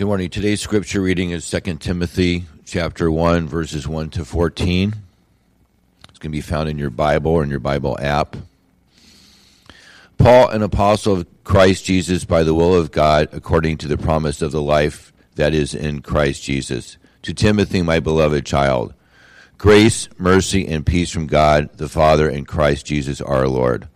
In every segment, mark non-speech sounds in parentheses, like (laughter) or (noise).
Good morning. Today's scripture reading is 2 Timothy chapter 1 verses 1 to 14. It's going to be found in your Bible or in your Bible app. Paul, an apostle of Christ Jesus by the will of God, according to the promise of the life that is in Christ Jesus. To Timothy, my beloved child, grace, mercy, and peace from God the Father and Christ Jesus our Lord.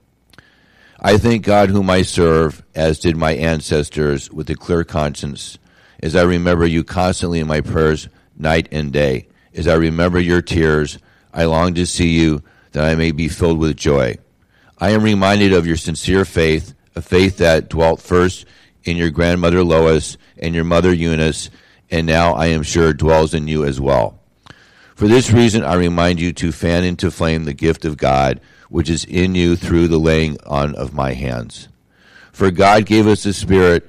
I thank God whom I serve, as did my ancestors, with a clear conscience, as I remember you constantly in my prayers night and day. As I remember your tears, I long to see you, that I may be filled with joy. I am reminded of your sincere faith, a faith that dwelt first in your grandmother Lois and your mother Eunice, and now I am sure dwells in you as well. For this reason, I remind you to fan into flame the gift of God which is in you through the laying on of my hands. For God gave us a spirit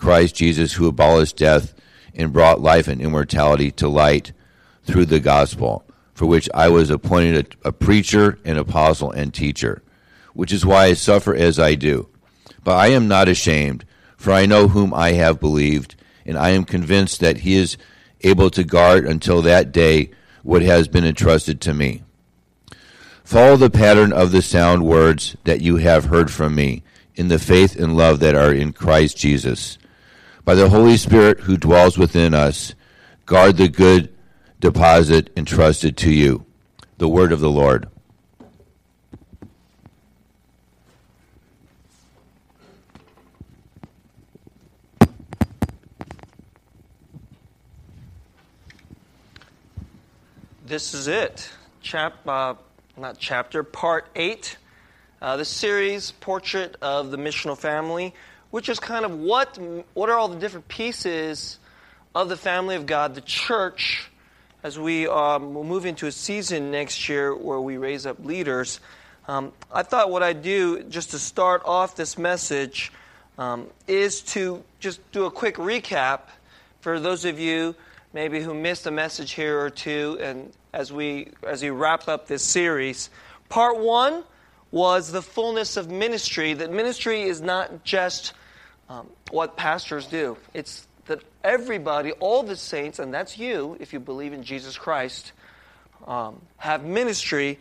Christ Jesus, who abolished death and brought life and immortality to light through the gospel, for which I was appointed a, a preacher, an apostle, and teacher, which is why I suffer as I do. But I am not ashamed, for I know whom I have believed, and I am convinced that he is able to guard until that day what has been entrusted to me. Follow the pattern of the sound words that you have heard from me in the faith and love that are in Christ Jesus. By the Holy Spirit who dwells within us, guard the good deposit entrusted to you. The word of the Lord. This is it. Chap, uh, not chapter, part 8. Uh, the series, Portrait of the Missional Family, which is kind of what, what are all the different pieces of the family of God, the church, as we um, will move into a season next year where we raise up leaders. Um, I thought what I'd do, just to start off this message, um, is to just do a quick recap for those of you maybe who missed a message here or two and as we as we wrap up this series. Part one was the fullness of ministry. That ministry is not just um, what pastors do. It's that everybody, all the saints, and that's you, if you believe in Jesus Christ, um, have ministry.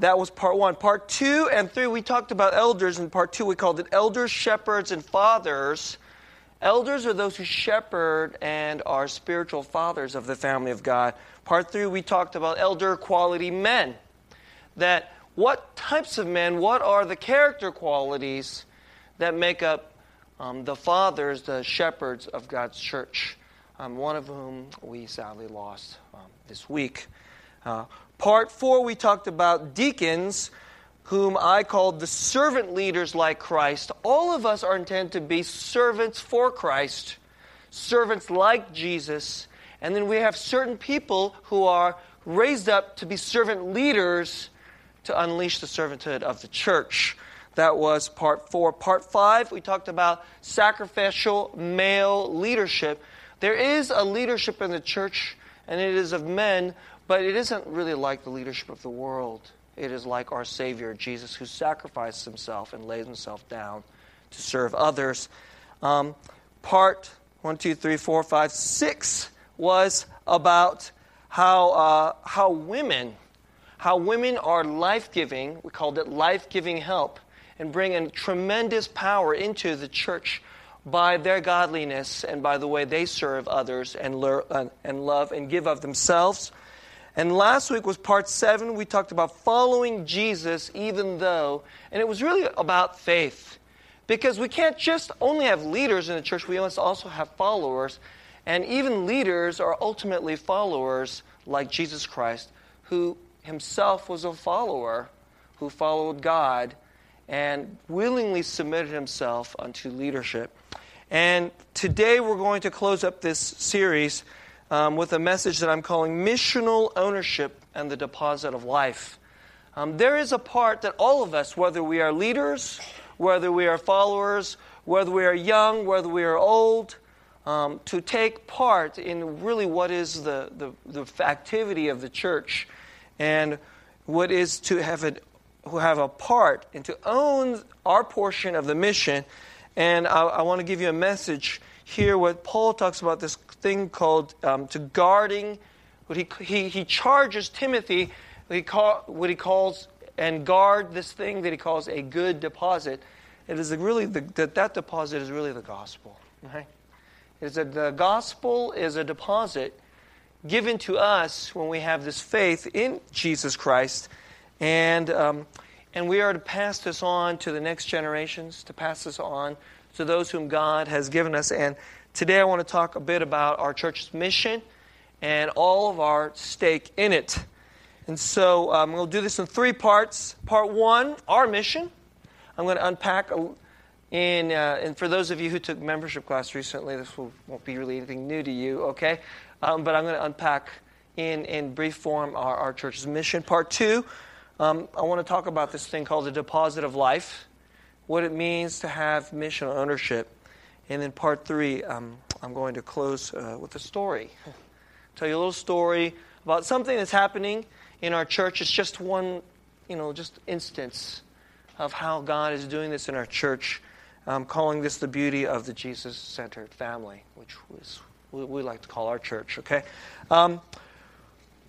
That was part one. Part two and three, we talked about elders. In part two, we called it elders, shepherds, and fathers. Elders are those who shepherd and are spiritual fathers of the family of God. Part three, we talked about elder quality men. That what types of men, what are the character qualities that make up um, the fathers, the shepherds of God's church? Um, one of whom we sadly lost um, this week. Uh, part four, we talked about deacons, whom I called the servant leaders like Christ. All of us are intended to be servants for Christ, servants like Jesus and then we have certain people who are raised up to be servant leaders to unleash the servanthood of the church. That was part four. Part five, we talked about sacrificial male leadership. There is a leadership in the church, and it is of men, but it isn't really like the leadership of the world. It is like our Savior, Jesus, who sacrificed himself and laid himself down to serve others. Um, part one, two, three, four, five, six was about how, uh, how women, how women are life giving. We called it life giving help, and bring a tremendous power into the church by their godliness and by the way they serve others and, uh, and love and give of themselves. And last week was part seven. We talked about following Jesus even though, and it was really about faith. Because we can't just only have leaders in the church, we must also have followers. And even leaders are ultimately followers like Jesus Christ, who himself was a follower, who followed God and willingly submitted himself unto leadership. And today we're going to close up this series um, with a message that I'm calling Missional Ownership and the Deposit of Life. Um, there is a part that all of us, whether we are leaders, whether we are followers, whether we are young, whether we are old, um, to take part in really what is the, the, the, activity of the church and what is to have a, who have a part and to own our portion of the mission. And I, I want to give you a message here what Paul talks about this thing called um, to guarding. What he, he, he charges Timothy what he, call, what he calls and guard this thing that he calls a good deposit. It is really the, that that deposit is really the gospel. Right? is that the gospel is a deposit given to us when we have this faith in Jesus Christ. And, um, and we are to pass this on to the next generations, to pass this on to those whom God has given us. And today I want to talk a bit about our church's mission and all of our stake in it. And so um, we'll do this in three parts. Part one, our mission. I'm going to unpack a, in, uh, and for those of you who took membership class recently, this will, won't be really anything new to you, okay? Um, but I'm going to unpack in, in brief form our, our church's mission. Part two, um, I want to talk about this thing called the deposit of life, what it means to have mission ownership. And then part three, um, I'm going to close uh, with a story. (laughs) Tell you a little story about something that's happening in our church. It's just one, you know, just instance of how God is doing this in our church. I'm calling this the beauty of the Jesus centered family, which is we, we, like to call our church, okay? Um,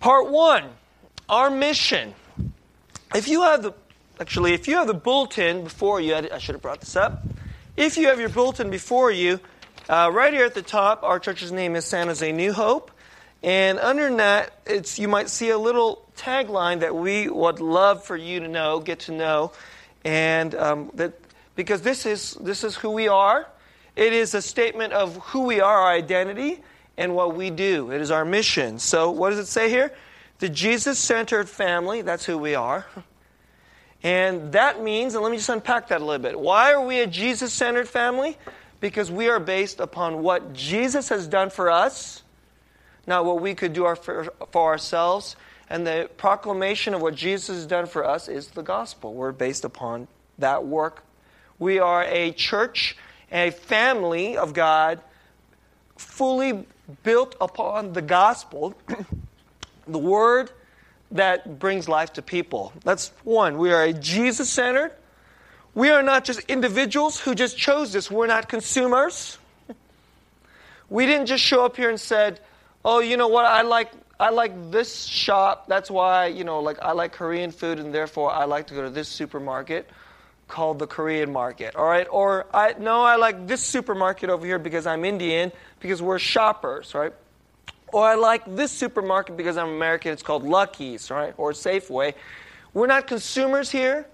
part one our mission. If you have the, actually, if you have the bulletin before you, I, should have brought this up. If you have your bulletin before you, uh, right here at the top, our church's name is San Jose New Hope. And under that, it's, you might see a little tagline that we would love for you to know, get to know. And um, that because this is, this is who we are. It is a statement of who we are, our identity, and what we do. It is our mission. So, what does it say here? The Jesus centered family, that's who we are. And that means, and let me just unpack that a little bit. Why are we a Jesus centered family? Because we are based upon what Jesus has done for us, not what we could do our, for, for ourselves. And the proclamation of what Jesus has done for us is the gospel. We're based upon that work we are a church, a family of God, fully built upon the gospel, the word that brings life to people. That's one. We are a Jesus centered. We are not just individuals who just chose this. We're not consumers. We didn't just show up here and said, "Oh, you know what? I like I like this shop. That's why, you know, like I like Korean food and therefore I like to go to this supermarket." called the Korean market, all right? Or I no, I like this supermarket over here because I'm Indian because we're shoppers, right? Or I like this supermarket because I'm American. It's called Lucky's, right? Or Safeway. We're not consumers here.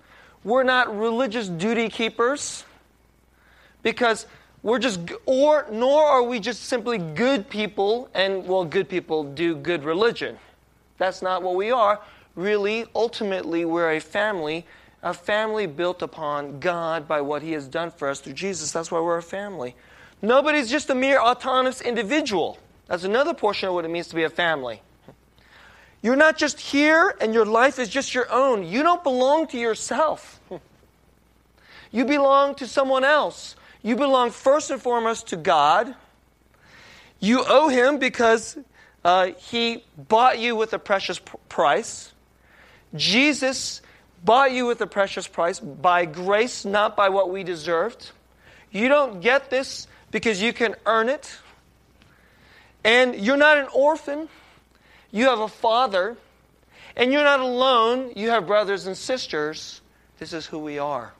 We're not religious duty keepers because we're just or nor are we just simply good people and well good people do good religion. That's not what we are. Really, ultimately, we're a family a family built upon God by what He has done for us through Jesus. That's why we're a family. Nobody's just a mere autonomous individual. That's another portion of what it means to be a family. You're not just here and your life is just your own. You don't belong to yourself. You belong to someone else. You belong first and foremost to God. You owe Him because uh, He bought you with a precious price. Jesus bought you with a precious price by grace, not by what we deserved. You don't get this because you can earn it. And you're not an orphan. You have a father. And you're not alone. You have brothers and sisters. This is who we are.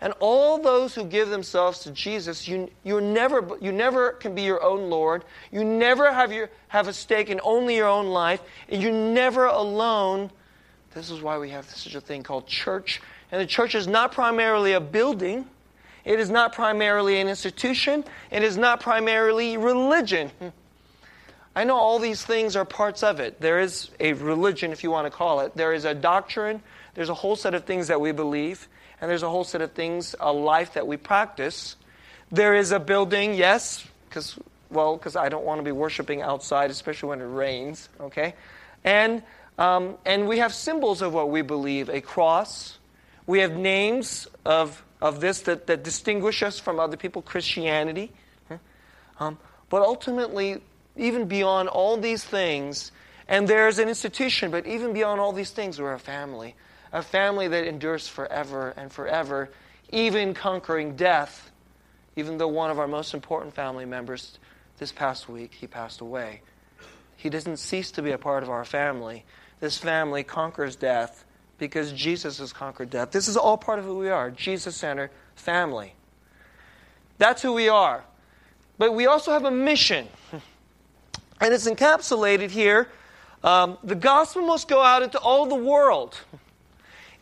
And all those who give themselves to Jesus, you, you, never, you never can be your own Lord. You never have, your, have a stake in only your own life. And you're never alone this is why we have such a thing called church. And the church is not primarily a building, it is not primarily an institution, it is not primarily religion. (laughs) I know all these things are parts of it. There is a religion, if you want to call it. There is a doctrine. There's a whole set of things that we believe. And there's a whole set of things, a life that we practice. There is a building, yes, because well, because I don't want to be worshiping outside, especially when it rains. Okay, and um, and we have symbols of what we believe: a cross. We have names of of this that, that distinguish us from other people. Christianity, um, but ultimately, even beyond all these things, and there's an institution, but even beyond all these things, we're a family, a family that endures forever and forever, even conquering death. Even though one of our most important family members this past week, he passed away. He doesn't cease to be a part of our family. This family conquers death because Jesus has conquered death. This is all part of who we are Jesus centered family. That's who we are. But we also have a mission. (laughs) And it's encapsulated here. Um, the gospel must go out into all the world.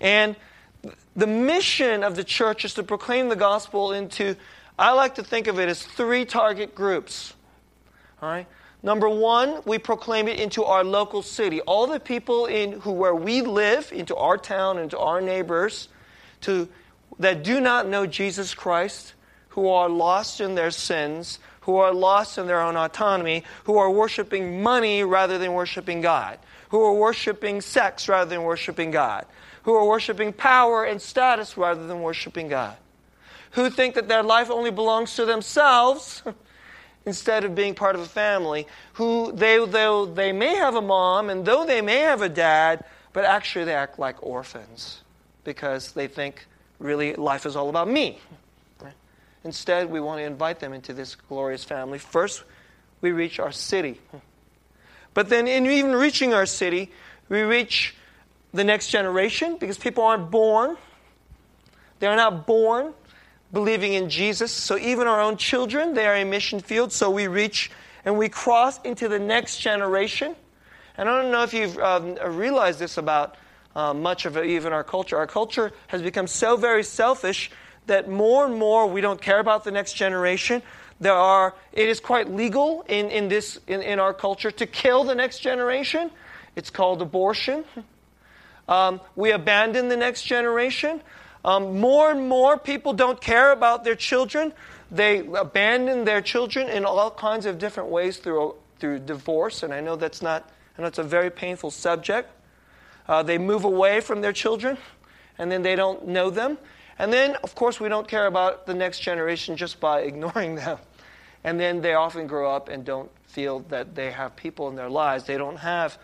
And the mission of the church is to proclaim the gospel into, I like to think of it as three target groups. All right? Number one, we proclaim it into our local city. All the people in who where we live, into our town, into our neighbors, to that do not know Jesus Christ, who are lost in their sins, who are lost in their own autonomy, who are worshiping money rather than worshiping God, who are worshiping sex rather than worshiping God, who are worshiping power and status rather than worshiping God, who think that their life only belongs to themselves (laughs) instead of being part of a family, who they, though they may have a mom and though they may have a dad, but actually they act like orphans because they think really life is all about me. Instead, we want to invite them into this glorious family. First, we reach our city. But then, in even reaching our city, we reach the next generation because people aren't born. They're not born believing in Jesus. So even our own children, they are a mission field. So we reach and we cross into the next generation. And I don't know if you've um, realized this about uh, much of even our culture. Our culture has become so very selfish that more and more we don't care about the next generation. There are, it is quite legal in, in, this, in, in our culture to kill the next generation. It's called abortion. Um, we abandon the next generation. Um, more and more people don't care about their children. They abandon their children in all kinds of different ways through, through divorce, and I know that's not, know it's a very painful subject. Uh, they move away from their children, and then they don't know them. And then, of course, we don't care about the next generation just by (laughs) ignoring them. And then they often grow up and don't feel that they have people in their lives. They don't have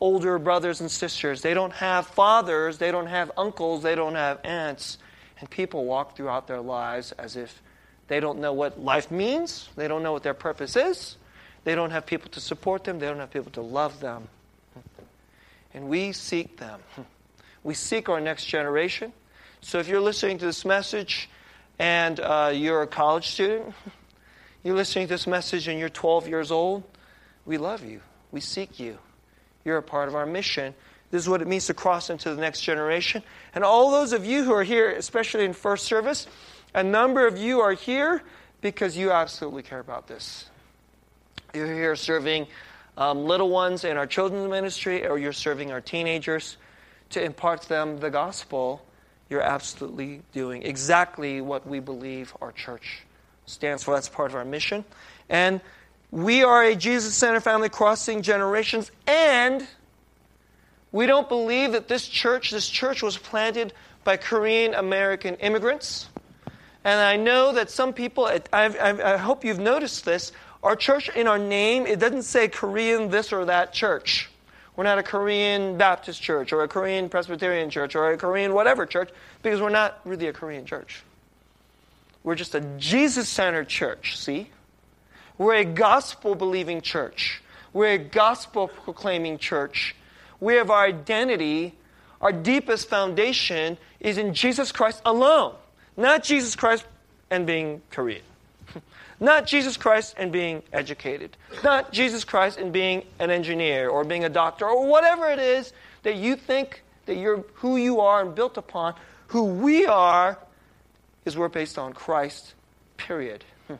older brothers and sisters. They don't have fathers. They don't have uncles. They don't have aunts. And people walk throughout their lives as if they don't know what life means. They don't know what their purpose is. They don't have people to support them. They don't have people to love them. And we seek them. (laughs) We seek our next generation. So if you're listening to this message and uh, you're a college student, (laughs) you're listening to this message and you're 12 years old, we love you. We seek you. You're a part of our mission. This is what it means to cross into the next generation. And all those of you who are here, especially in first service, a number of you are here because you absolutely care about this. You're here serving um, little ones in our children's ministry, or you're serving our teenagers to impart to them the gospel. You're absolutely doing exactly what we believe our church stands for. That's part of our mission. And we are a Jesus centered family crossing generations, and we don't believe that this church, this church was planted by Korean American immigrants. And I know that some people, I, I, I hope you've noticed this, our church in our name, it doesn't say Korean this or that church. We're not a Korean Baptist church or a Korean Presbyterian church or a Korean whatever church because we're not really a Korean church. We're just a Jesus centered church, see? We're a gospel believing church. We're a gospel proclaiming church. We have our identity, our deepest foundation is in Jesus Christ alone. Not Jesus Christ and being Korean. Not Jesus Christ and being educated. Not Jesus Christ and being an engineer or being a doctor or whatever it is that you think that you're who you are and built upon. Who we are is we're based on Christ, period. Hmm.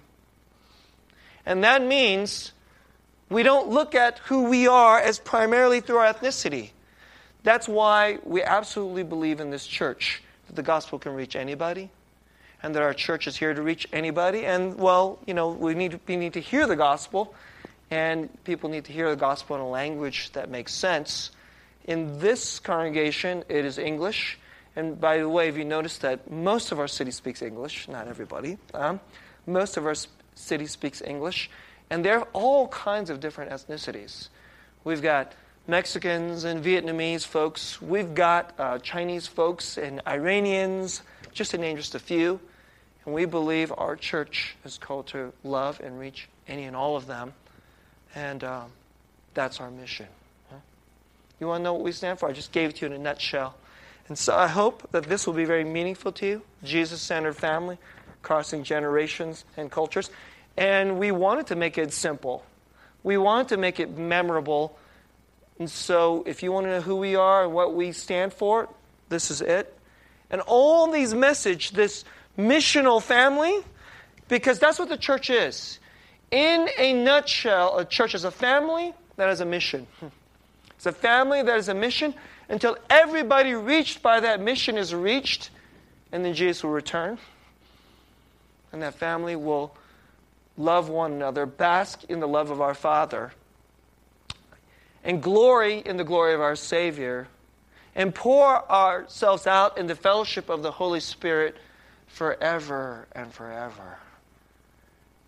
And that means we don't look at who we are as primarily through our ethnicity. That's why we absolutely believe in this church that the gospel can reach anybody. And that our church is here to reach anybody. And, well, you know, we need, we need to hear the gospel, and people need to hear the gospel in a language that makes sense. In this congregation, it is English. And by the way, if you notice that most of our city speaks English, not everybody, um, most of our city speaks English, and there are all kinds of different ethnicities. We've got Mexicans and Vietnamese folks. We've got uh, Chinese folks and Iranians, just to name just a few. And we believe our church is called to love and reach any and all of them. And um, that's our mission. You want to know what we stand for? I just gave it to you in a nutshell. And so I hope that this will be very meaningful to you. Jesus centered family, crossing generations and cultures. And we wanted to make it simple. We wanted to make it memorable and so, if you want to know who we are and what we stand for, this is it. And all these message, this missional family, because that's what the church is. In a nutshell, a church is a family that has a mission. Hmm. It's a family that has a mission until everybody reached by that mission is reached, and then Jesus will return. And that family will love one another, bask in the love of our Father and glory in the glory of our Savior, and pour ourselves out in the fellowship of the Holy Spirit forever and forever.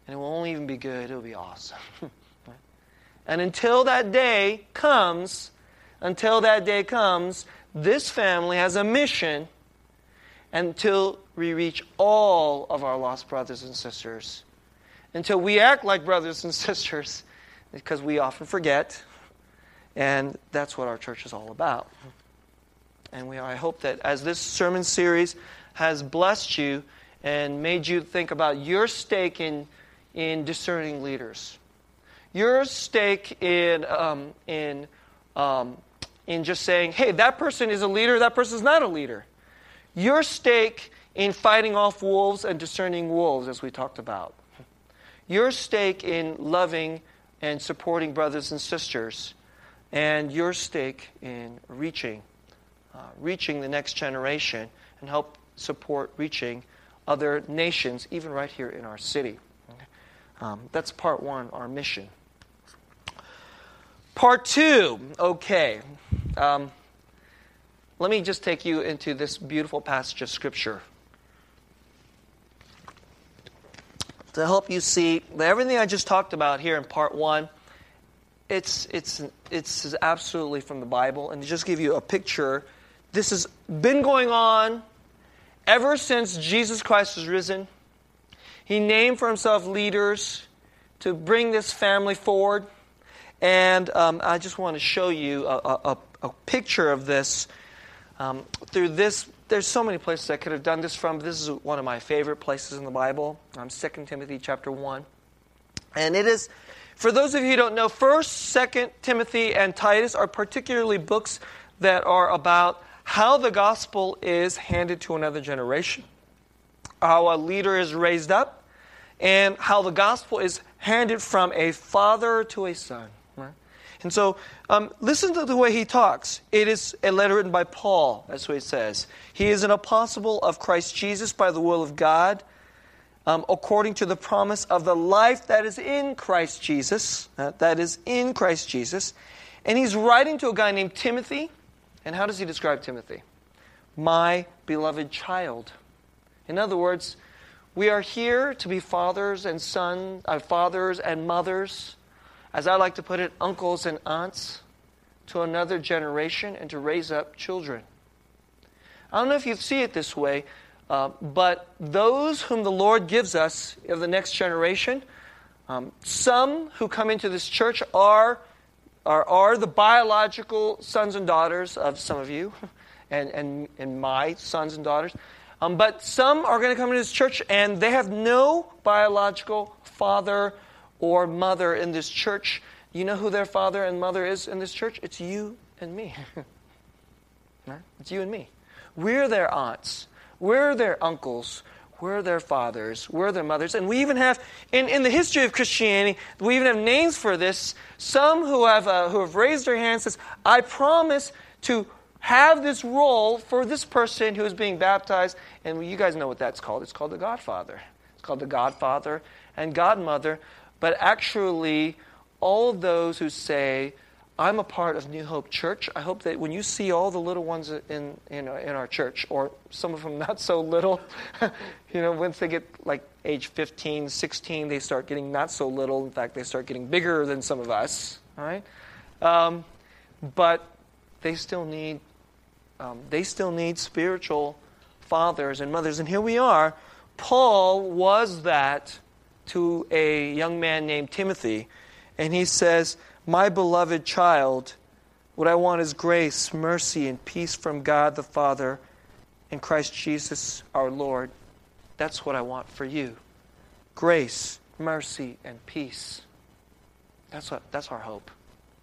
And it only even be good, it will be awesome. (laughs) and until that day comes, until that day comes, this family has a mission until we reach all of our lost brothers and sisters. Until we act like brothers and (laughs) sisters, because we often forget. And that's what our church is all about. And we, I hope that as this sermon series has blessed you and made you think about your stake in, in discerning leaders, your stake in, um, in, um, in just saying, hey, that person is a leader, that person is not a leader. Your stake in fighting off wolves and discerning wolves, as we talked about. Your stake in loving and supporting brothers and sisters and your stake in reaching, uh, reaching the next generation and help support reaching other nations, even right here in our city. Um, that's part one, our mission. Part two, okay. Um, let me just take you into this beautiful passage of Scripture to help you see that everything I just talked about here in part one it's, it's, it's absolutely from the Bible. And to just give you a picture, this has been going on ever since Jesus Christ was risen. He named for himself leaders to bring this family forward. And um, I just want to show you a, a, a picture of this um, through this. There's so many places I could have done this from. This is one of my favorite places in the Bible. I'm um, 2 Timothy chapter 1. And it is for those of you who don't know, 1st, 2nd Timothy, and Titus are particularly books that are about how the gospel is handed to another generation, how a leader is raised up, and how the gospel is handed from a father to a son. And so, um, listen to the way he talks. It is a letter written by Paul, that's what he says. He is an apostle of Christ Jesus by the will of God um, according to the promise of the life that is in Christ Jesus. Uh, that is in Christ Jesus. And he's writing to a guy named Timothy. And how does he describe Timothy? My beloved child. In other words, we are here to be fathers and sons, uh, fathers and mothers, as I like to put it, uncles and aunts to another generation and to raise up children. I don't know if you see it this way, uh, but those whom the Lord gives us of the next generation, um, some who come into this church are, are, are the biological sons and daughters of some of you (laughs) and, and, and my sons and daughters. Um, but some are going to come into this church and they have no biological father or mother in this church. You know who their father and mother is in this church? It's you and me. (laughs) It's you and me. We're their aunts. We're their uncles. We're their fathers. We're their mothers. And we even have, in, in the history of Christianity, we even have names for this. Some who have, uh, who have raised their hands says, I promise to have this role for this person who is being baptized. And you guys know what that's called. It's called the Godfather. It's called the Godfather and Godmother. But actually, all those who say, I'm a part of New Hope Church. I hope that when you see all the little ones in, in, in our church, or some of them (laughs) not so little, (laughs) you know, once they get like age 15, 16, they start getting not so little. In fact, they start getting bigger than some of us, all right? Um, but they still need, um, they still need spiritual fathers and mothers. And here we are. Paul was that to a young man named Timothy. And he says, my beloved child, what I want is grace, mercy, and peace from God the Father and Christ Jesus our Lord. That's what I want for you. Grace, mercy, and peace. That's, what, that's our hope.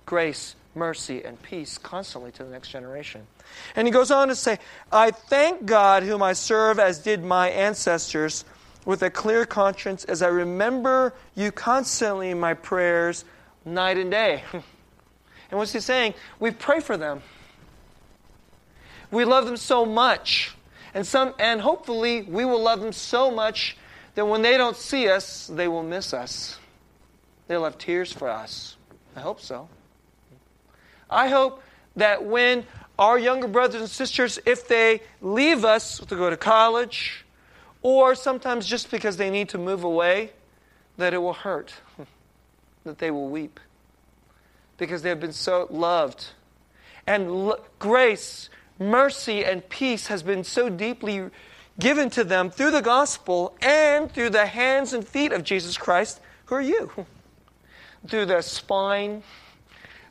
Grace, mercy, and peace constantly to the next generation. And he goes on to say, I thank God whom I serve as did my ancestors with a clear conscience as I remember you constantly in my prayers night and day. (laughs) And what's he saying? We pray for them. We love them so much. And some and hopefully we will love them so much that when they don't see us, they will miss us. They'll have tears for us. I hope so. I hope that when our younger brothers and sisters, if they leave us to go to college, or sometimes just because they need to move away, that it will hurt (laughs) that they will weep because they have been so loved. And l- grace, mercy, and peace has been so deeply given to them through the gospel and through the hands and feet of Jesus Christ, who are you. (laughs) through the spine,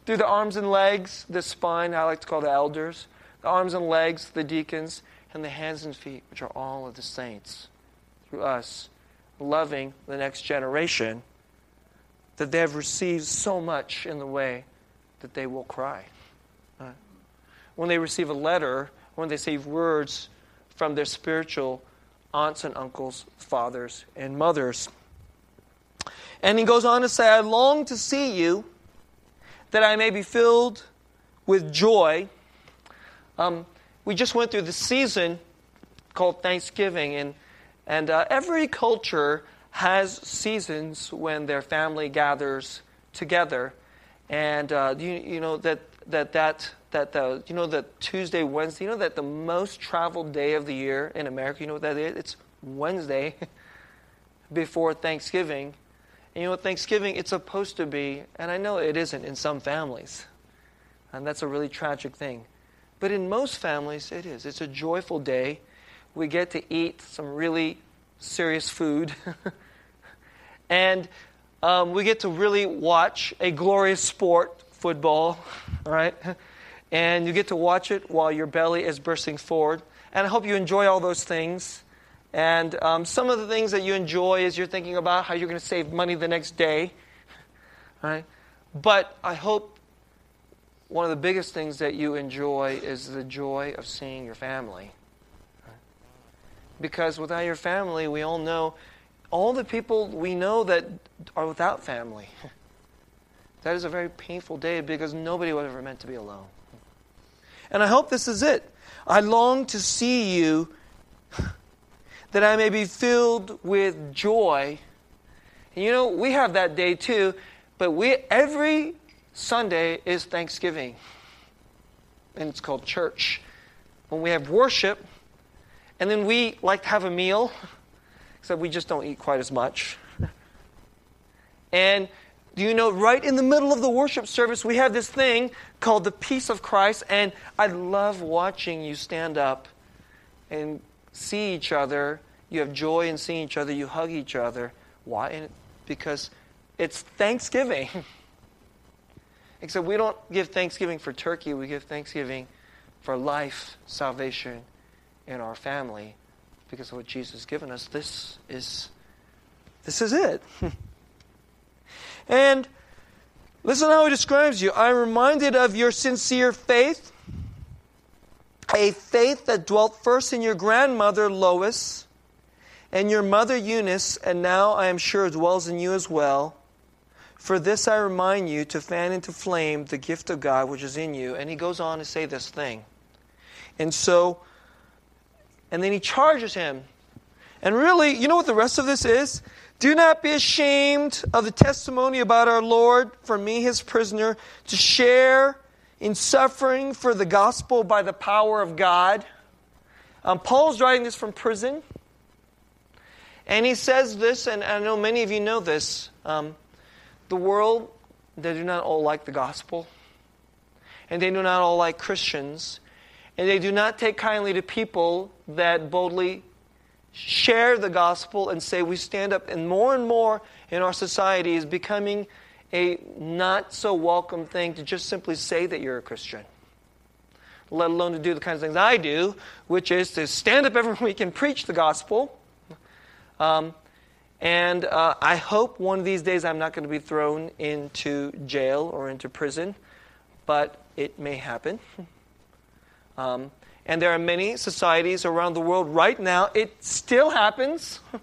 through the arms and legs, the spine, I like to call the elders, the arms and legs, the deacons, and the hands and feet, which are all of the saints, through us, loving the next generation that they have received so much in the way that they will cry. When they receive a letter, when they receive words from their spiritual aunts and uncles, fathers and mothers. And he goes on to say, I long to see you that I may be filled with joy. Um, we just went through the season called Thanksgiving, and, and uh, every culture has seasons when their family gathers together, and uh, you, you know that that that that the you know that Tuesday, Wednesday, you know that the most traveled day of the year in America, you know what that is? It's Wednesday (laughs) before Thanksgiving. And you know Thanksgiving it's supposed to be, and I know it isn't in some families. And that's a really tragic thing. But in most families it is. It's a joyful day. We get to eat some really serious food. (laughs) and um, we get to really watch a glorious sport, football, right? And you get to watch it while your belly is bursting forward. And I hope you enjoy all those things. And um, some of the things that you enjoy is you're thinking about how you're going to save money the next day, right? But I hope one of the biggest things that you enjoy is the joy of seeing your family. Because without your family, we all know all the people we know that are without family. (laughs) That is a very painful day because nobody was ever meant to be alone. And I hope this is it. I long to see you (laughs) that I may be filled with joy. And you know, we have that day too, but we every Sunday is Thanksgiving. And it's called church. When we have worship, and then we like to have a meal, except we just don't eat quite as much. And do you know, right in the middle of the worship service, we have this thing called the peace of Christ. And I love watching you stand up and see each other. You have joy in seeing each other. You hug each other. Why? Because it's Thanksgiving. (laughs) Except we don't give Thanksgiving for turkey, we give Thanksgiving for life, salvation, in our family because of what Jesus has given us. This is this is it. (laughs) and listen how he describes you. I'm reminded of your sincere faith, a faith that dwelt first in your grandmother Lois and your mother Eunice, and now I am sure dwells in you as well. For this I remind you to fan into flame the gift of God which is in you. And he goes on to say this thing. And so, and then he charges him. And really, you know what the rest of this is? Do not be ashamed of the testimony about our Lord for me, his prisoner, to share in suffering for the gospel by the power of God. Um, Paul's writing this from prison. And he says this, and I know many of you know this. Um, the world, they do not all like the gospel. And they do not all like Christians. And they do not take kindly to people that boldly share the gospel and say we stand up. And more and more in our society is becoming a not so welcome thing to just simply say that you're a Christian, let alone to do the kinds of things I do, which is to stand up every (laughs) week and preach the gospel. Um, and uh, I hope one of these days I'm not going to be thrown into jail or into prison, but it may happen. (laughs) Um, and there are many societies around the world right now, it still happens. (laughs)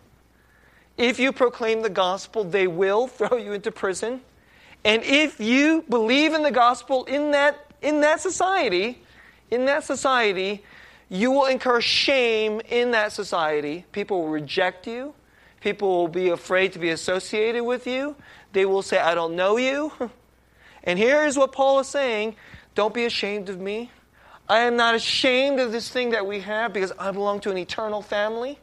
If you proclaim the gospel, they will throw you into prison. And if you believe in the gospel in that, in that society, in that society, you will incur shame in that society. People will reject you. People will be afraid to be associated with you. They will say, I don't know you. (laughs) And here is what Paul is saying Don't be ashamed of me. I am not ashamed of this thing that we have because I belong to an eternal family.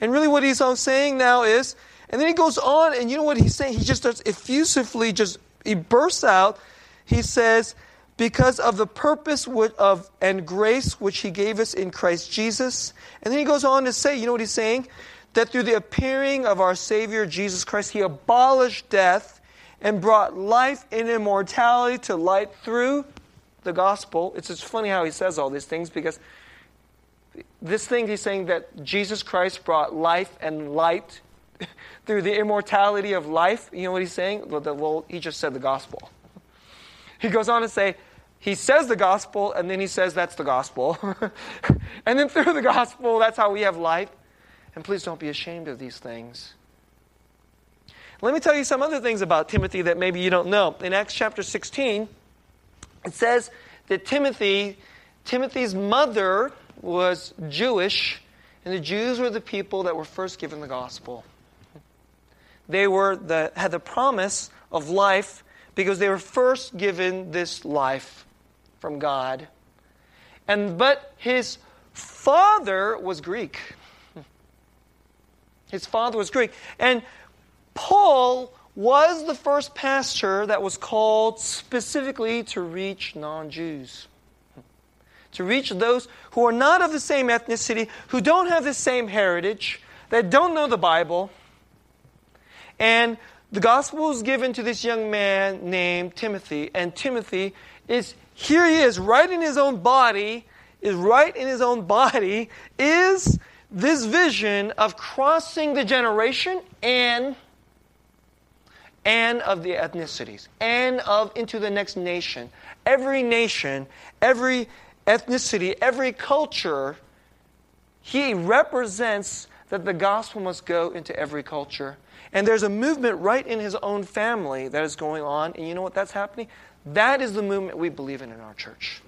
And really, what he's saying now is and then he goes on, and you know what he's saying? He just starts effusively, just he bursts out. He says, because of the purpose of and grace which he gave us in Christ Jesus. And then he goes on to say, you know what he's saying? That through the appearing of our Savior Jesus Christ, he abolished death and brought life and immortality to light through the gospel. It's just funny how he says all these things because this thing he's saying that Jesus Christ brought life and light (laughs) through the immortality of life. You know what he's saying? Well, he just said the gospel. He goes on to say, he says the gospel, and then he says that's the gospel. (laughs) and then through the gospel, that's how we have life. And please don't be ashamed of these things. Let me tell you some other things about Timothy that maybe you don't know. In Acts chapter 16, it says that Timothy, Timothy's mother was Jewish, and the Jews were the people that were first given the gospel. They were the, had the promise of life because they were first given this life from God. And but his father was Greek. (laughs) His father was Greek. And Paul was the first pastor that was called specifically to reach non Jews. To reach those who are not of the same ethnicity, who don't have the same heritage, that don't know the Bible, and the gospel is given to this young man named Timothy. And Timothy is, here he is, right in his own body, is right in his own body, is this vision of crossing the generation and and of the ethnicities and of into the next nation every nation every ethnicity every culture he represents that the gospel must go into every culture and there's a movement right in his own family that is going on. And you know what that's happening? That is the movement we believe in in our church.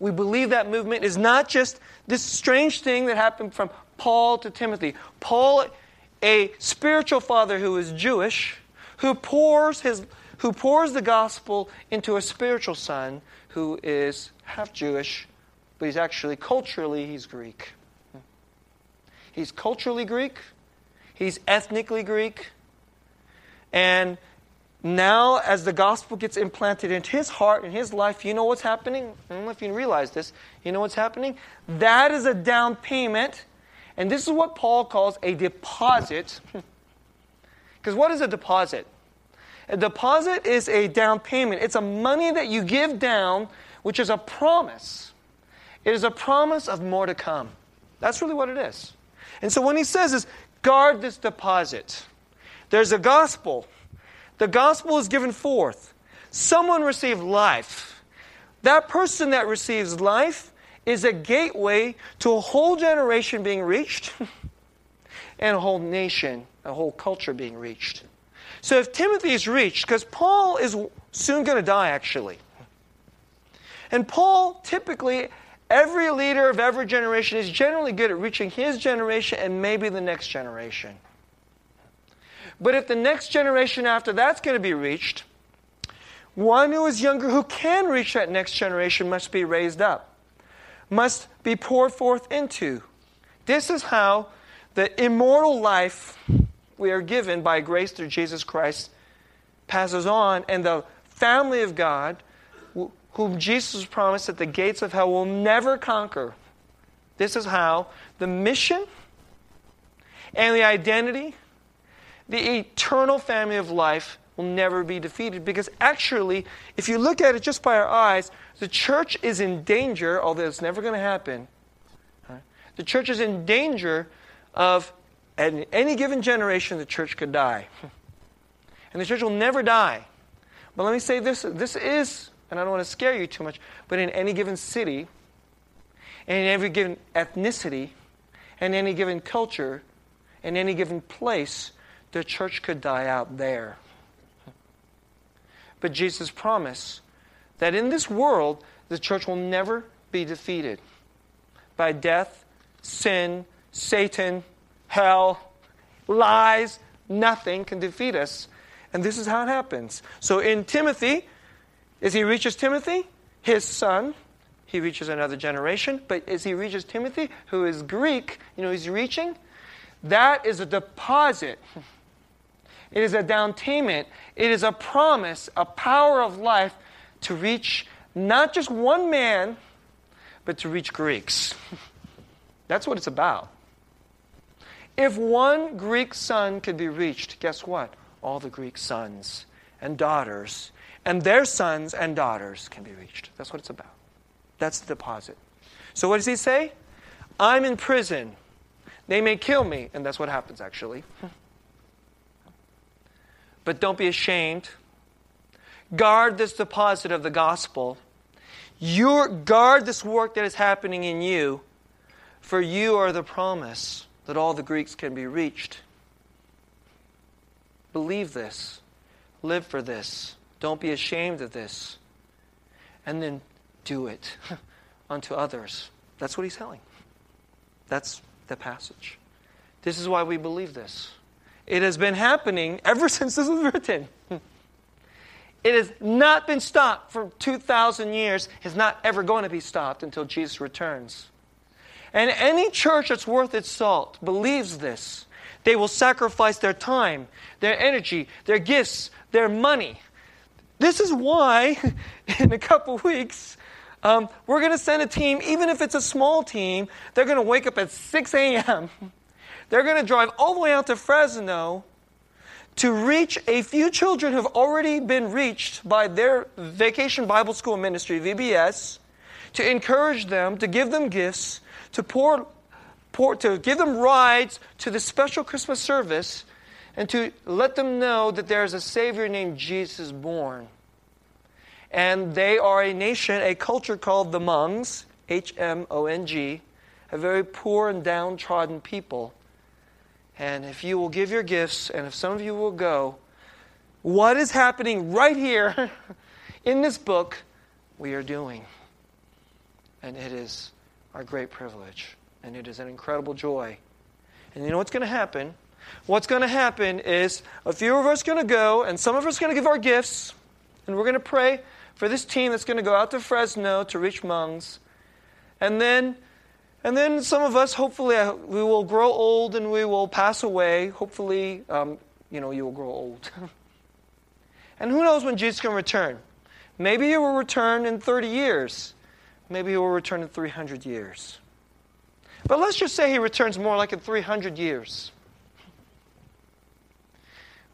We believe that movement is not just this strange thing that happened from Paul to Timothy. Paul, a spiritual father who is Jewish, who pours, his, who pours the gospel into a spiritual son who is half Jewish, but he's actually culturally he's Greek. He's culturally Greek, He's ethnically Greek. And now, as the gospel gets implanted into his heart and his life, you know what's happening? I don't know if you realize this. You know what's happening? That is a down payment. And this is what Paul calls a deposit. (laughs) Because what is a deposit? A deposit is a down payment, it's a money that you give down, which is a promise. It is a promise of more to come. That's really what it is. And so when he says this, Guard this deposit. There's a gospel. The gospel is given forth. Someone received life. That person that receives life is a gateway to a whole generation being reached (laughs) and a whole nation, a whole culture being reached. So if Timothy is reached, because Paul is soon going to die actually. And Paul typically, every leader of every generation is generally good at reaching his generation and maybe the next generation. But if the next generation after that's going to be reached, one who is younger who can reach that next generation must be raised up, must be poured forth into. This is how the immortal life we are given by grace through Jesus Christ passes on, and the family of God, whom Jesus promised that the gates of hell will never conquer. This is how the mission and the identity, the eternal family of life will never be defeated. Because actually, if you look at it just by our eyes, the church is in danger, although it's never going to happen. The church is in danger of, at any given generation, the church could die. (laughs) And the church will never die. But let me say this this is, and I don't want to scare you too much, but in any given city, and in every given ethnicity, and any given culture, in any given place, the church could die out there. But Jesus promised that in this world, the church will never be defeated by death, sin, Satan, hell, lies. Nothing can defeat us and this is how it happens. So in Timothy, as he reaches Timothy, his son, he reaches another generation. But as he reaches Timothy, who is Greek, you know, he's reaching, that is a deposit. (laughs) It is a down payment. It is a promise, a power of life to reach not just one man, but to reach Greeks. (laughs) That's what it's about. If one Greek son could be reached, guess what? all the Greek sons and daughters, and their sons and daughters can be reached. That's what it's about. That's the deposit. So, what does he say? I'm in prison. They may kill me, and that's what happens actually. But don't be ashamed. Guard this deposit of the gospel. Your, guard this work that is happening in you, for you are the promise that all the Greeks can be reached. Believe this. Live for this. Don't be ashamed of this. And then do it (laughs) unto others. That's what he's telling. That's the passage. This is why we believe this. It has been happening ever (laughs) since this was written. It has not been stopped for 2,000 years. It's not ever going to be stopped until Jesus returns. And any church that's worth its salt believes this. They will sacrifice their time, their energy, their gifts, their money. This is why, (laughs) in a couple weeks, um, we're going to send a team, even if it's a small team, they're going to wake up at 6 a.m. They're going to drive all the way out to Fresno to reach a few children who have already been reached by their Vacation Bible School Ministry, VBS, to encourage them, to give them gifts, to pour pour, to give them rides to the special Christmas service and to let them know that there is a Savior named Jesus born. And they are a nation, a culture called the Hmongs, H M O N G, a very poor and downtrodden people. And if you will give your gifts, and if some of you will go, what is happening right here (laughs) in this book, we are doing. And it is our great privilege and it is an incredible joy. And you know what's going to happen? What's going to happen is a few of us are going to go, and some of us are going to give our gifts, and we're going to pray for this team that's going to go out to Fresno to reach Hmongs. And then, and then some of us, hopefully, we will grow old and we will pass away. Hopefully, um, you know, you will grow old. (laughs) and who knows when Jesus can return? Maybe he will return in 30 years. Maybe he will return in 300 years. But let's just say he returns more like in 300 years.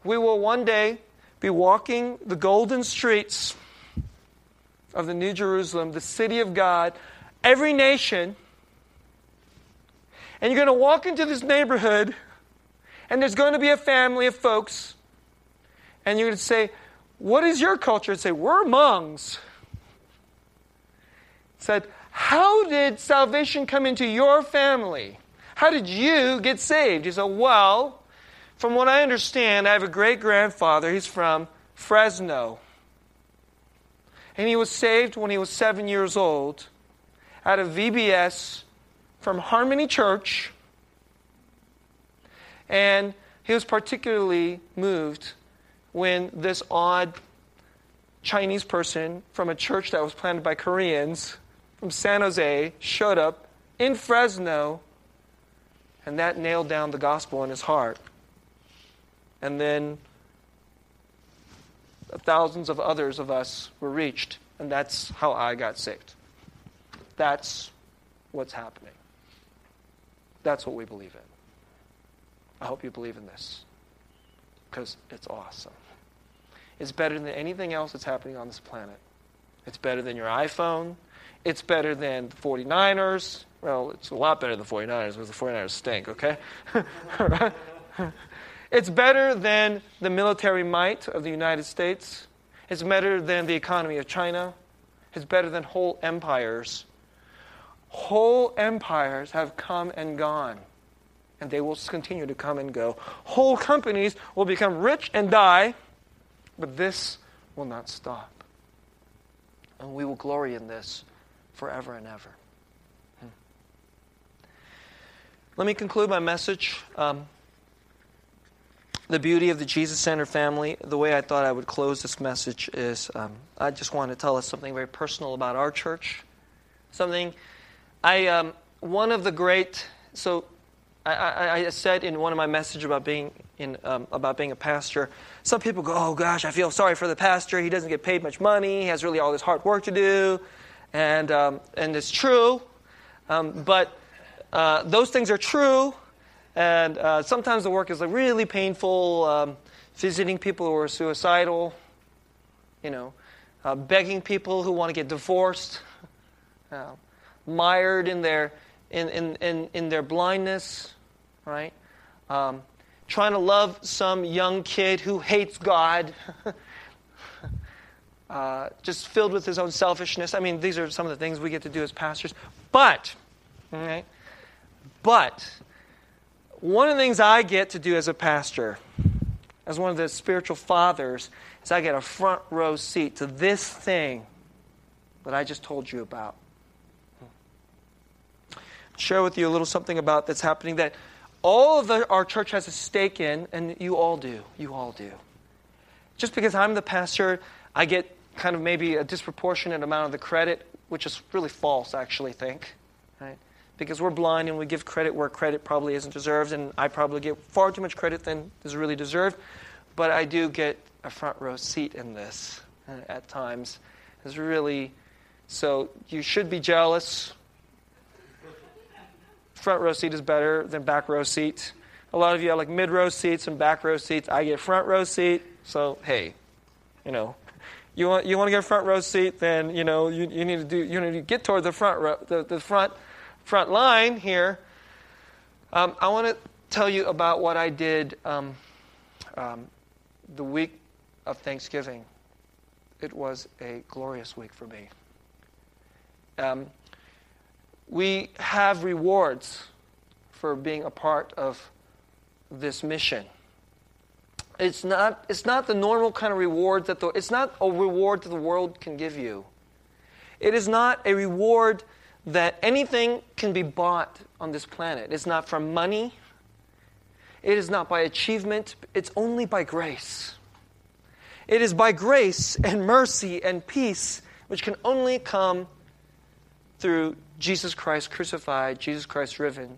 We will one day be walking the golden streets of the New Jerusalem, the city of God, every nation. And you're going to walk into this neighborhood, and there's going to be a family of folks. And you're going to say, What is your culture? And say, We're Hmongs. Said, how did salvation come into your family? How did you get saved? He said, Well, from what I understand, I have a great grandfather. He's from Fresno. And he was saved when he was seven years old out of VBS from Harmony Church. And he was particularly moved when this odd Chinese person from a church that was planted by Koreans from San Jose showed up in Fresno, and that nailed down the gospel in his heart. And then thousands of others of us were reached, and that's how I got saved. That's what's happening. That's what we believe in. I hope you believe in this because it's awesome. It's better than anything else that's happening on this planet. It's better than your iPhone. It's better than the 49ers. Well, it's a lot better than the 49ers because the 49ers stink, okay? (laughs) It's better than the military might of the United States. It's better than the economy of China. It's better than whole empires. Whole empires have come and gone, and they will continue to come and go. Whole companies will become rich and die, but this will not stop. And we will glory in this forever and ever. Hmm. Let me conclude my message. Um, the beauty of the Jesus Center family, the way I thought I would close this message is um, I just want to tell us something very personal about our church. Something I, um, one of the great, so I, I, I, said in one of my messages about being, in, um, about being a pastor, some people go, oh gosh, I feel sorry for the pastor. He doesn't get paid much money. He has really all this hard work to do. And, um, and it's true. Um, but uh, those things are true. And uh, sometimes the work is like really painful, um, visiting people who are suicidal, you know, uh, begging people who want to get divorced, uh, mired in their, in, in, in, in their blindness, right? Um, trying to love some young kid who hates God. (laughs) Uh, just filled with his own selfishness. I mean, these are some of the things we get to do as pastors. But, okay, but one of the things I get to do as a pastor, as one of the spiritual fathers, is I get a front row seat to this thing that I just told you about. Share with you a little something about that's happening that all of the, our church has a stake in, and you all do. You all do. Just because I'm the pastor, I get kind of maybe a disproportionate amount of the credit, which is really false, I actually think. Right? because we're blind and we give credit where credit probably isn't deserved, and I probably get far too much credit than is really deserved. But I do get a front row seat in this uh, at times. It's really so you should be jealous. Front row seat is better than back row seat. A lot of you have like mid row seats and back row seats. I get front row seat, so hey, you know, you want you want to get a front row seat, then you know you, you need to do you need to get toward the front row, the, the front front line here, um, I want to tell you about what I did um, um, the week of Thanksgiving. It was a glorious week for me. Um, we have rewards for being a part of this mission. It's not, it's not the normal kind of reward that the, it's not a reward that the world can give you. It is not a reward that anything can be bought on this planet. It's not from money, it is not by achievement, it's only by grace. It is by grace and mercy and peace which can only come through Jesus Christ crucified, Jesus Christ riven,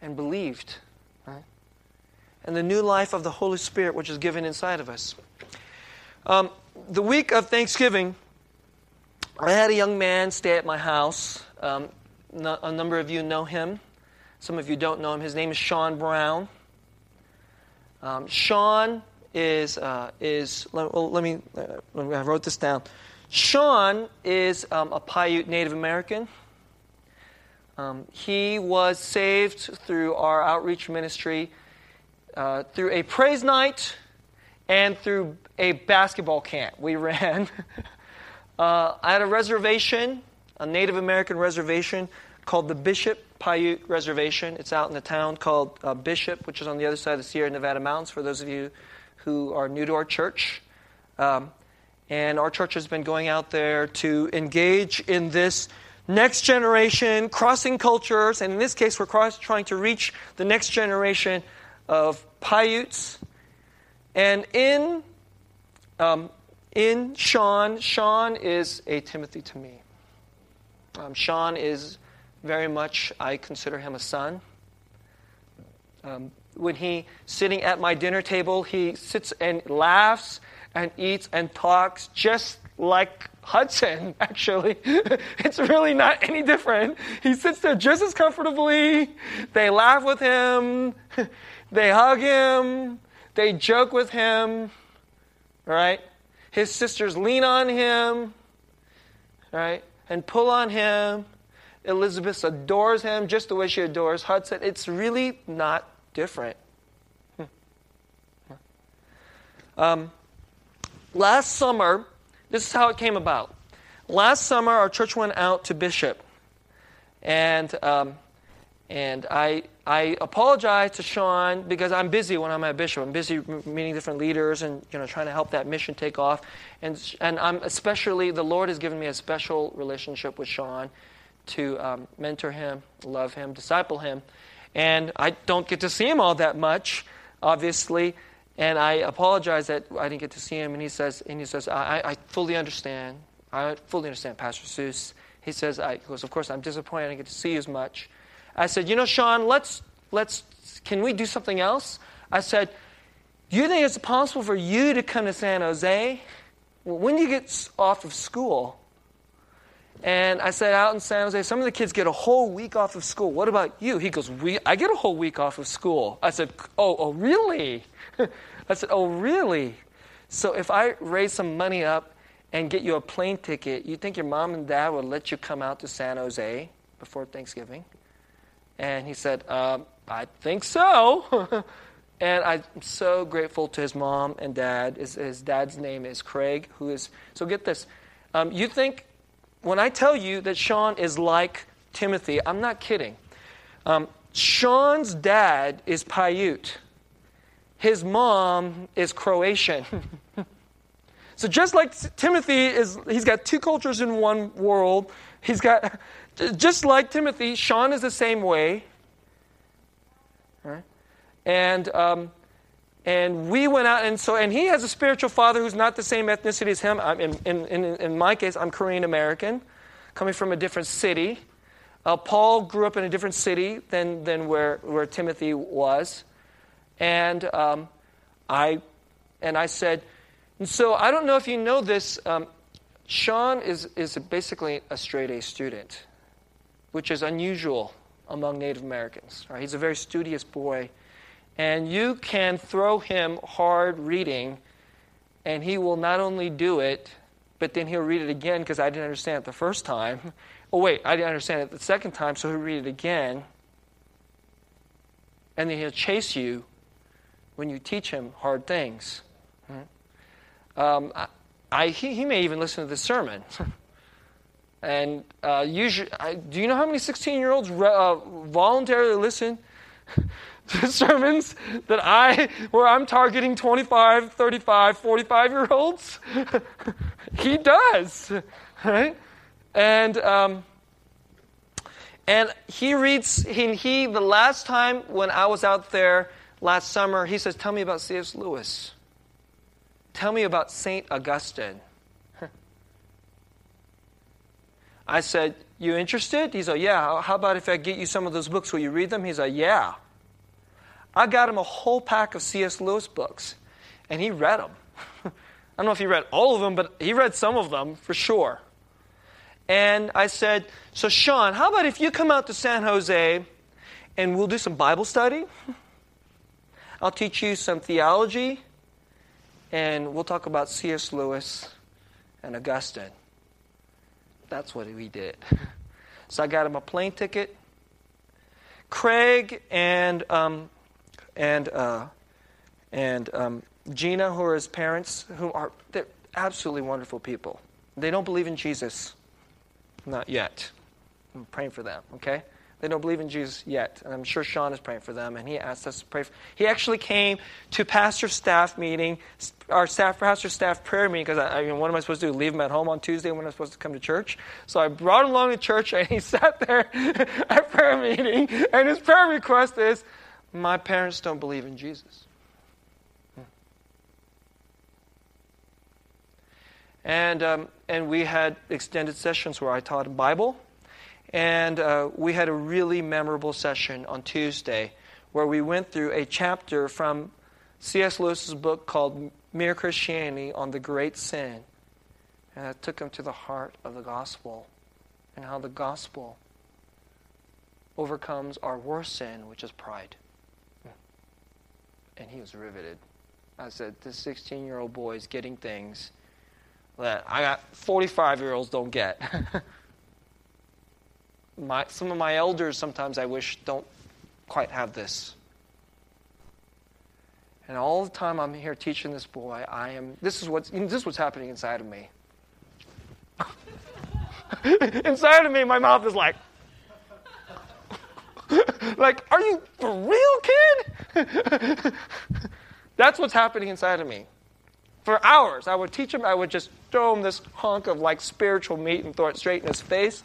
and believed. Right? And the new life of the Holy Spirit which is given inside of us. Um, the week of Thanksgiving, I had a young man stay at my house um, a number of you know him. Some of you don't know him. His name is Sean Brown. Um, Sean is, uh, is let, well, let me, uh, I wrote this down. Sean is um, a Paiute Native American. Um, he was saved through our outreach ministry, uh, through a praise night, and through a basketball camp we (laughs) ran. uh, I had a reservation a Native American reservation called the Bishop Paiute Reservation. It's out in a town called uh, Bishop, which is on the other side of the Sierra Nevada Mountains, for those of you who are new to our church. Um, And our church has been going out there to engage in this next generation, crossing cultures. And in this case, we're cross, trying to reach the next generation of Paiutes. And in, um, in Sean, Sean is a Timothy to me. Um, Sean is very much, I consider him a son. Um, when he sitting at my dinner table, he sits and laughs and eats and talks just like Hudson, actually. (laughs) it's really not any different. He sits there just as comfortably. They laugh with him. (laughs) They hug him. They joke with him. all right? His sisters lean on him. Right? And pull on him. Elizabeth adores him just the way she adores Hudson. It's really not different. Um, last summer, this is how it came about. Last summer, our church went out to Bishop, and um, and I I apologize to Sean because I'm busy when I'm at Bishop. I'm busy meeting different leaders and you know trying to help that mission take off, and and I'm especially the Lord has given me a special relationship with Sean to um, mentor him, love him, disciple him. And I don't get to see him all that much, obviously. And I apologize that I didn't get to see him. And he says, and he says, I, I fully understand. I fully understand, Pastor Seuss. He says, I, he goes, of course, I'm disappointed I didn't get to see you as much. I said, you know, Sean, let's, let's, can we do something else? I said, you think it's possible for you to come to San Jose? When do you get off of school? And I said, out in San Jose, some of the kids get a whole week off of school. What about you? He goes, we, I get a whole week off of school. I said, oh, oh, really? (laughs) I said, oh, really? So if I raise some money up and get you a plane ticket, you think your mom and dad would let you come out to San Jose before Thanksgiving? And he said, um, I think so. (laughs) and I'm so grateful to his mom and dad. His, his dad's name is Craig, who is, so get this. Um, you think when I tell you that Sean is like Timothy, I'm not kidding. Um, Sean's dad is Paiute. His mom is Croatian. (laughs) so just like Timothy is, he's got two cultures in one world. He's got, (laughs) just like Timothy, Sean is the same way. Right? And um, and we went out, and so, and he has a spiritual father who's not the same ethnicity as him. I'm, in, in, in, in my case, I'm Korean American, coming from a different city. Uh, Paul grew up in a different city than, than where, where Timothy was. And um, I, and I said, and so I don't know if you know this, um, Sean is, is basically a straight A student, which is unusual among Native Americans. Right? He's a very studious boy and you can throw him hard reading, and he will not only do it, but then he'll read it again because I didn't understand it the first time. Oh, wait, I didn't understand it the second time, so he'll read it again. And then he'll chase you when you teach him hard things. Um, I, I, he, he, may even listen to the sermon. (laughs) and uh, usually, I, do you know how many 16 year olds re- uh, voluntarily listen (laughs) (laughs) sermons that I, where I'm targeting 25, 35, 45 year olds? (laughs) he does, right? And, um, and he reads, he, he, the last time when I was out there last summer, he says, Tell me about C.S. Lewis. Tell me about St. Augustine. (laughs) I said, You interested? He's like, Yeah. How about if I get you some of those books? Will you read them? He's like, Yeah. I got him a whole pack of C.S. Lewis books, and he read them. (laughs) I don't know if he read all of them, but he read some of them for sure. And I said, So, Sean, how about if you come out to San Jose and we'll do some Bible study? (laughs) I'll teach you some theology, and we'll talk about C.S. Lewis and Augustine. That's what we did. (laughs) So I got him a plane ticket. Craig and um, and uh, and um, Gina, who are his parents, who are they're absolutely wonderful people. They don't believe in Jesus, not yet. I'm praying for them. Okay, They don't believe in Jesus yet. And I'm sure Sean is praying for them, and he asked us to pray. For, he actually came to pastor staff meeting, our staff pastor staff prayer meeting, because I, I mean, what am I supposed to do? Leave him at home on Tuesday when I'm supposed to come to church? So I brought him along to church, and he (laughs) sat there (laughs) at prayer meeting, and his prayer request is, "My parents don't believe in Jesus." And, um, and we had extended sessions where I taught Bible and uh, we had a really memorable session on Tuesday where we went through a chapter from C.S. Lewis's book called Mere Christianity on the Great Sin. And it took him to the heart of the gospel and how the gospel overcomes our worst sin, which is pride. And he was riveted. I said, This 16 year old boy is getting things that I got 45 year olds don't get. (laughs) my, some of my elders sometimes I wish don't quite have this. And all the time I'm here teaching this boy, I am this is what's this is what's happening inside of me. (laughs) inside of me, my mouth is like (laughs) like, are you for real, kid? (laughs) That's what's happening inside of me. For hours, I would teach him, I would just throw him this hunk of like spiritual meat and throw it straight in his face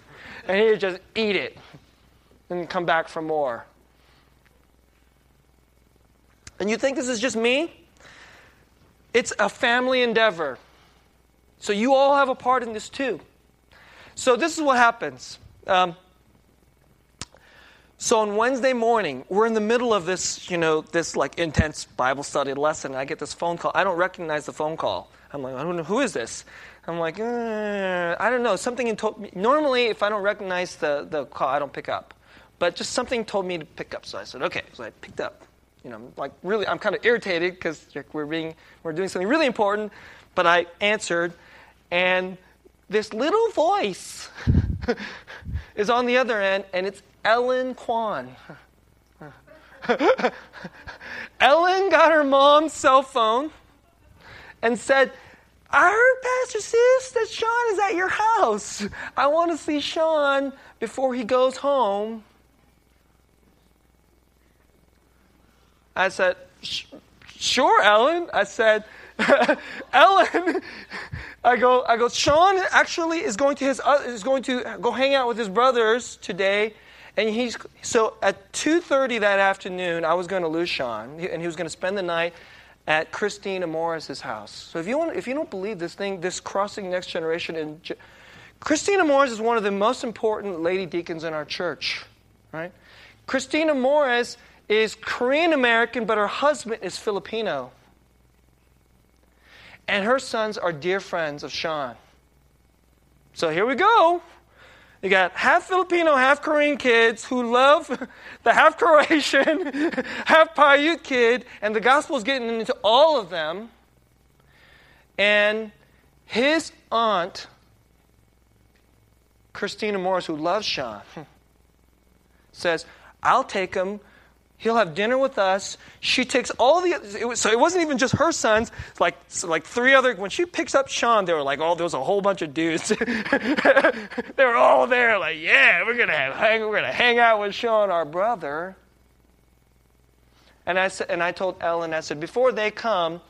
and he would just eat it and come back for more. And you think this is just me? It's a family endeavor. So you all have a part in this too. So this is what happens. Um, so on Wednesday morning, we're in the middle of this, you know, this like intense Bible study lesson. I get this phone call. I don't recognize the phone call. I'm like, I don't know who is this. I'm like, uh, I don't know. Something told me. Normally, if I don't recognize the, the call, I don't pick up. But just something told me to pick up. So I said, okay. So I picked up. You know, like really, I'm kind of irritated because we're being we're doing something really important. But I answered, and this little voice (laughs) is on the other end, and it's Ellen Kwan. (laughs) Ellen got her mom's cell phone and said, I heard Pastor Sis that Sean is at your house. I want to see Sean before he goes home. I said, Sure, Ellen. I said, (laughs) Ellen. I go. I go. Sean actually is going to his uh, is going to go hang out with his brothers today, and he's so at two thirty that afternoon. I was going to lose Sean, and he was going to spend the night at Christina Amores's house. So if you, want, if you don't believe this thing, this crossing next generation, and Christina Amores is one of the most important lady deacons in our church, right? Christina Amores is Korean American, but her husband is Filipino. And her sons are dear friends of Sean. So here we go. You got half Filipino, half Korean kids who love (laughs) the half Croatian, (laughs) half Paiute kid, and the gospel's getting into all of them. And his aunt, Christina Amores, who loves Sean, (laughs) says, I'll take him He'll have dinner with us. She takes all the it was, so it wasn't even just her sons. Like like three other. When she picks up Sean, they were like, oh, there was a whole bunch of dudes. (laughs) they were all there. Like, yeah, we're gonna have, hang. We're gonna hang out with Sean, our brother. And I said, and I told Ellen, I said, before they come,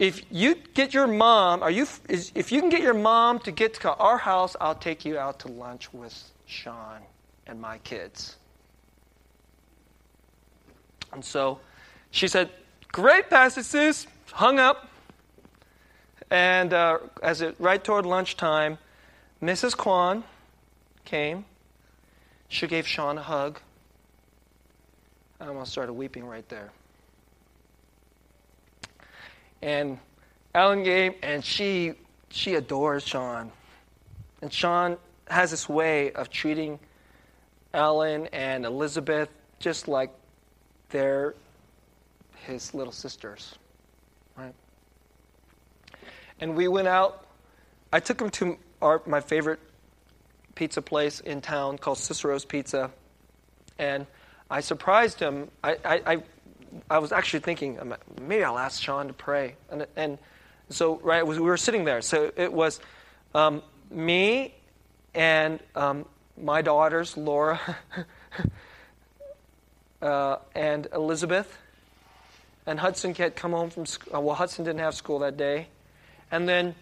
if you get your mom, are you? If you can get your mom to get to our house, I'll take you out to lunch with Sean and my kids. And so she said, Great, Sis. Hung up. And uh, as it right toward lunchtime, Mrs. Kwan came. She gave Sean a hug. I almost started weeping right there. And Ellen gave, and she she adores Sean. And Sean has this way of treating Ellen and Elizabeth just like they're his little sisters. Right? And we went out. I took him to our, my favorite pizza place in town called Cicero's Pizza. And I surprised him. I, I, I, I was actually thinking, maybe I'll ask Sean to pray. And, and so, right, we were sitting there. So it was um, me and um, my daughters, Laura (laughs) uh, and Elizabeth. And Hudson had come home from school. Uh, well, Hudson didn't have school that day. And then,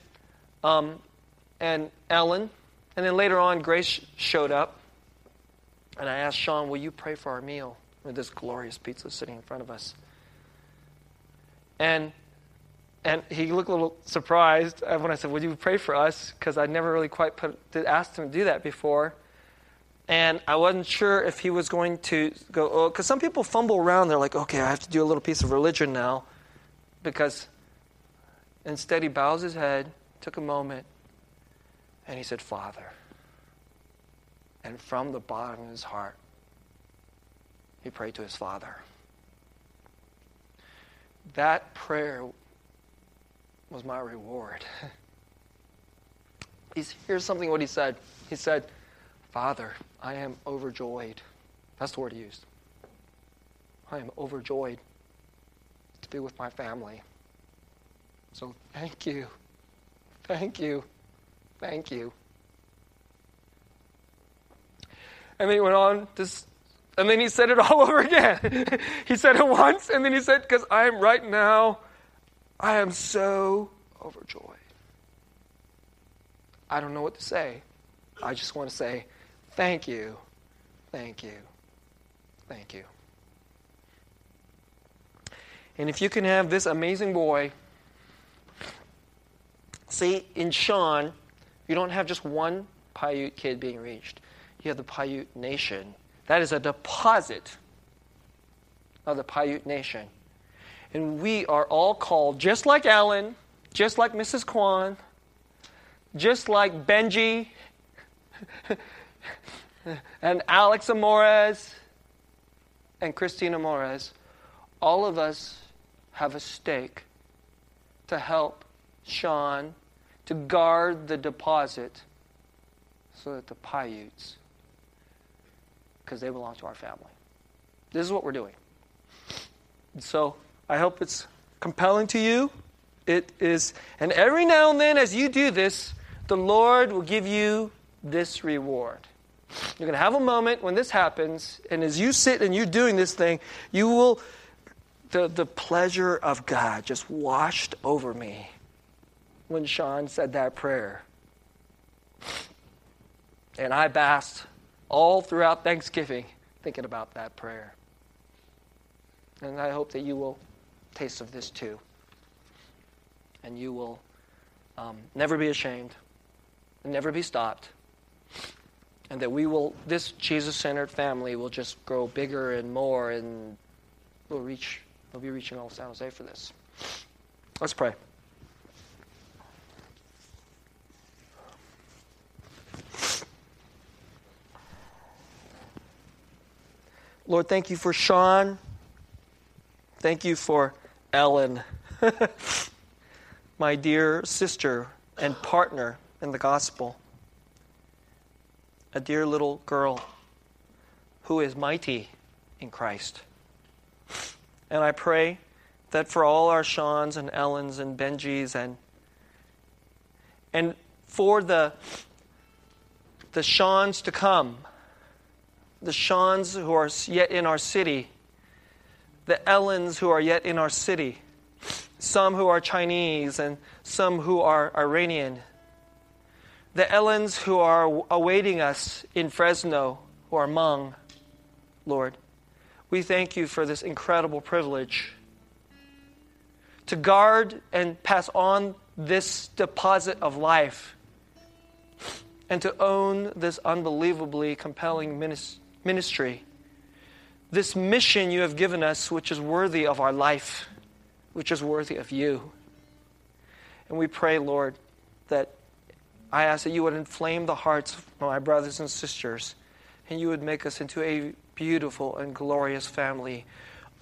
um, and Ellen. And then later on, Grace showed up. And I asked Sean, Will you pray for our meal? With this glorious pizza sitting in front of us. And and he looked a little surprised when I said, Would you pray for us? Because I'd never really quite put, asked him to do that before. And I wasn't sure if he was going to go, oh, because some people fumble around. They're like, okay, I have to do a little piece of religion now. Because instead, he bows his head, took a moment, and he said, Father. And from the bottom of his heart, he prayed to his Father. That prayer was my reward. (laughs) He's, here's something what he said. He said, Father, I am overjoyed. That's the word he used. I am overjoyed to be with my family. So thank you. Thank you. Thank you. And then he went on to, and then he said it (laughs) all over again. he said it once, and then he said, Because I am right now, I am so overjoyed. I don't know what to say. I just want to say, Thank you. Thank you. Thank you. And if you can have this amazing boy, see, in Sean, you don't have just one Paiute kid being reached. You have the Paiute nation. That is a deposit of the Paiute nation. And we are all called, just like Alan, just like Mrs. Kwan, just like Benji, (laughs) and Alex Amores and Christina Amores, all of us have a stake to help Sean to guard the deposit so that the Paiutes, because they belong to our family. This is what we're doing. So I hope it's compelling to you. It is, and every now and then as you do this, the Lord will give you this reward. You're going to have a moment when this happens, and as you sit and you're doing this thing, you will, the, the pleasure of God just washed over me when Sean said that prayer. And I basked all throughout Thanksgiving thinking about that prayer. And I hope that you will taste of this too. And you will um, never be ashamed and never be stopped and that we will this jesus-centered family will just grow bigger and more and we'll reach we'll be reaching all san jose for this. Let's pray. Lord thank you for sean. Thank you for ellen. (laughs) My dear sister and partner in the gospel a dear little girl who is mighty in Christ. And I pray that for all our Seans and Ellens and Benjis and and for the the Seans to come, the Seans who are yet in our city, the Ellens who are yet in our city, some who are Chinese and some who are Iranian, the Ellens who are awaiting us in Fresno, who are Hmong, Lord, we thank you for this incredible privilege to guard and pass on this deposit of life and to own this unbelievably compelling ministry. This mission you have given us, which is worthy of our life, which is worthy of you. And we pray, Lord, that I ask that you would inflame the hearts of my brothers and sisters, and you would make us into a beautiful and glorious family,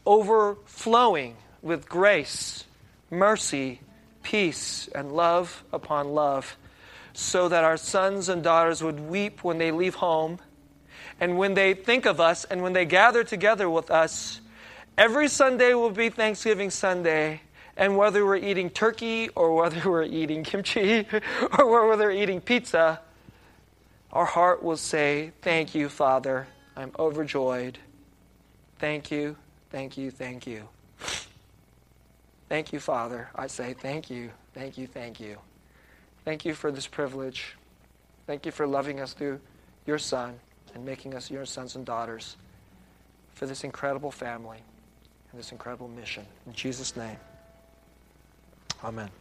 overflowing with grace, mercy, peace, and love upon love, so that our sons and daughters would weep when they leave home, and when they think of us, and when they gather together with us. Every Sunday will be Thanksgiving Sunday and whether we're eating turkey or whether (laughs) we're eating kimchi (laughs) or whether we're eating pizza, our heart will say, Thank you, Father. I'm overjoyed. Thank you, thank you, thank you. Thank you, Father. I say thank you, thank you, thank you. Thank you for this privilege. Thank you for loving us through your Son and making us your sons and daughters for this incredible family and this incredible mission. In Jesus' name, amen.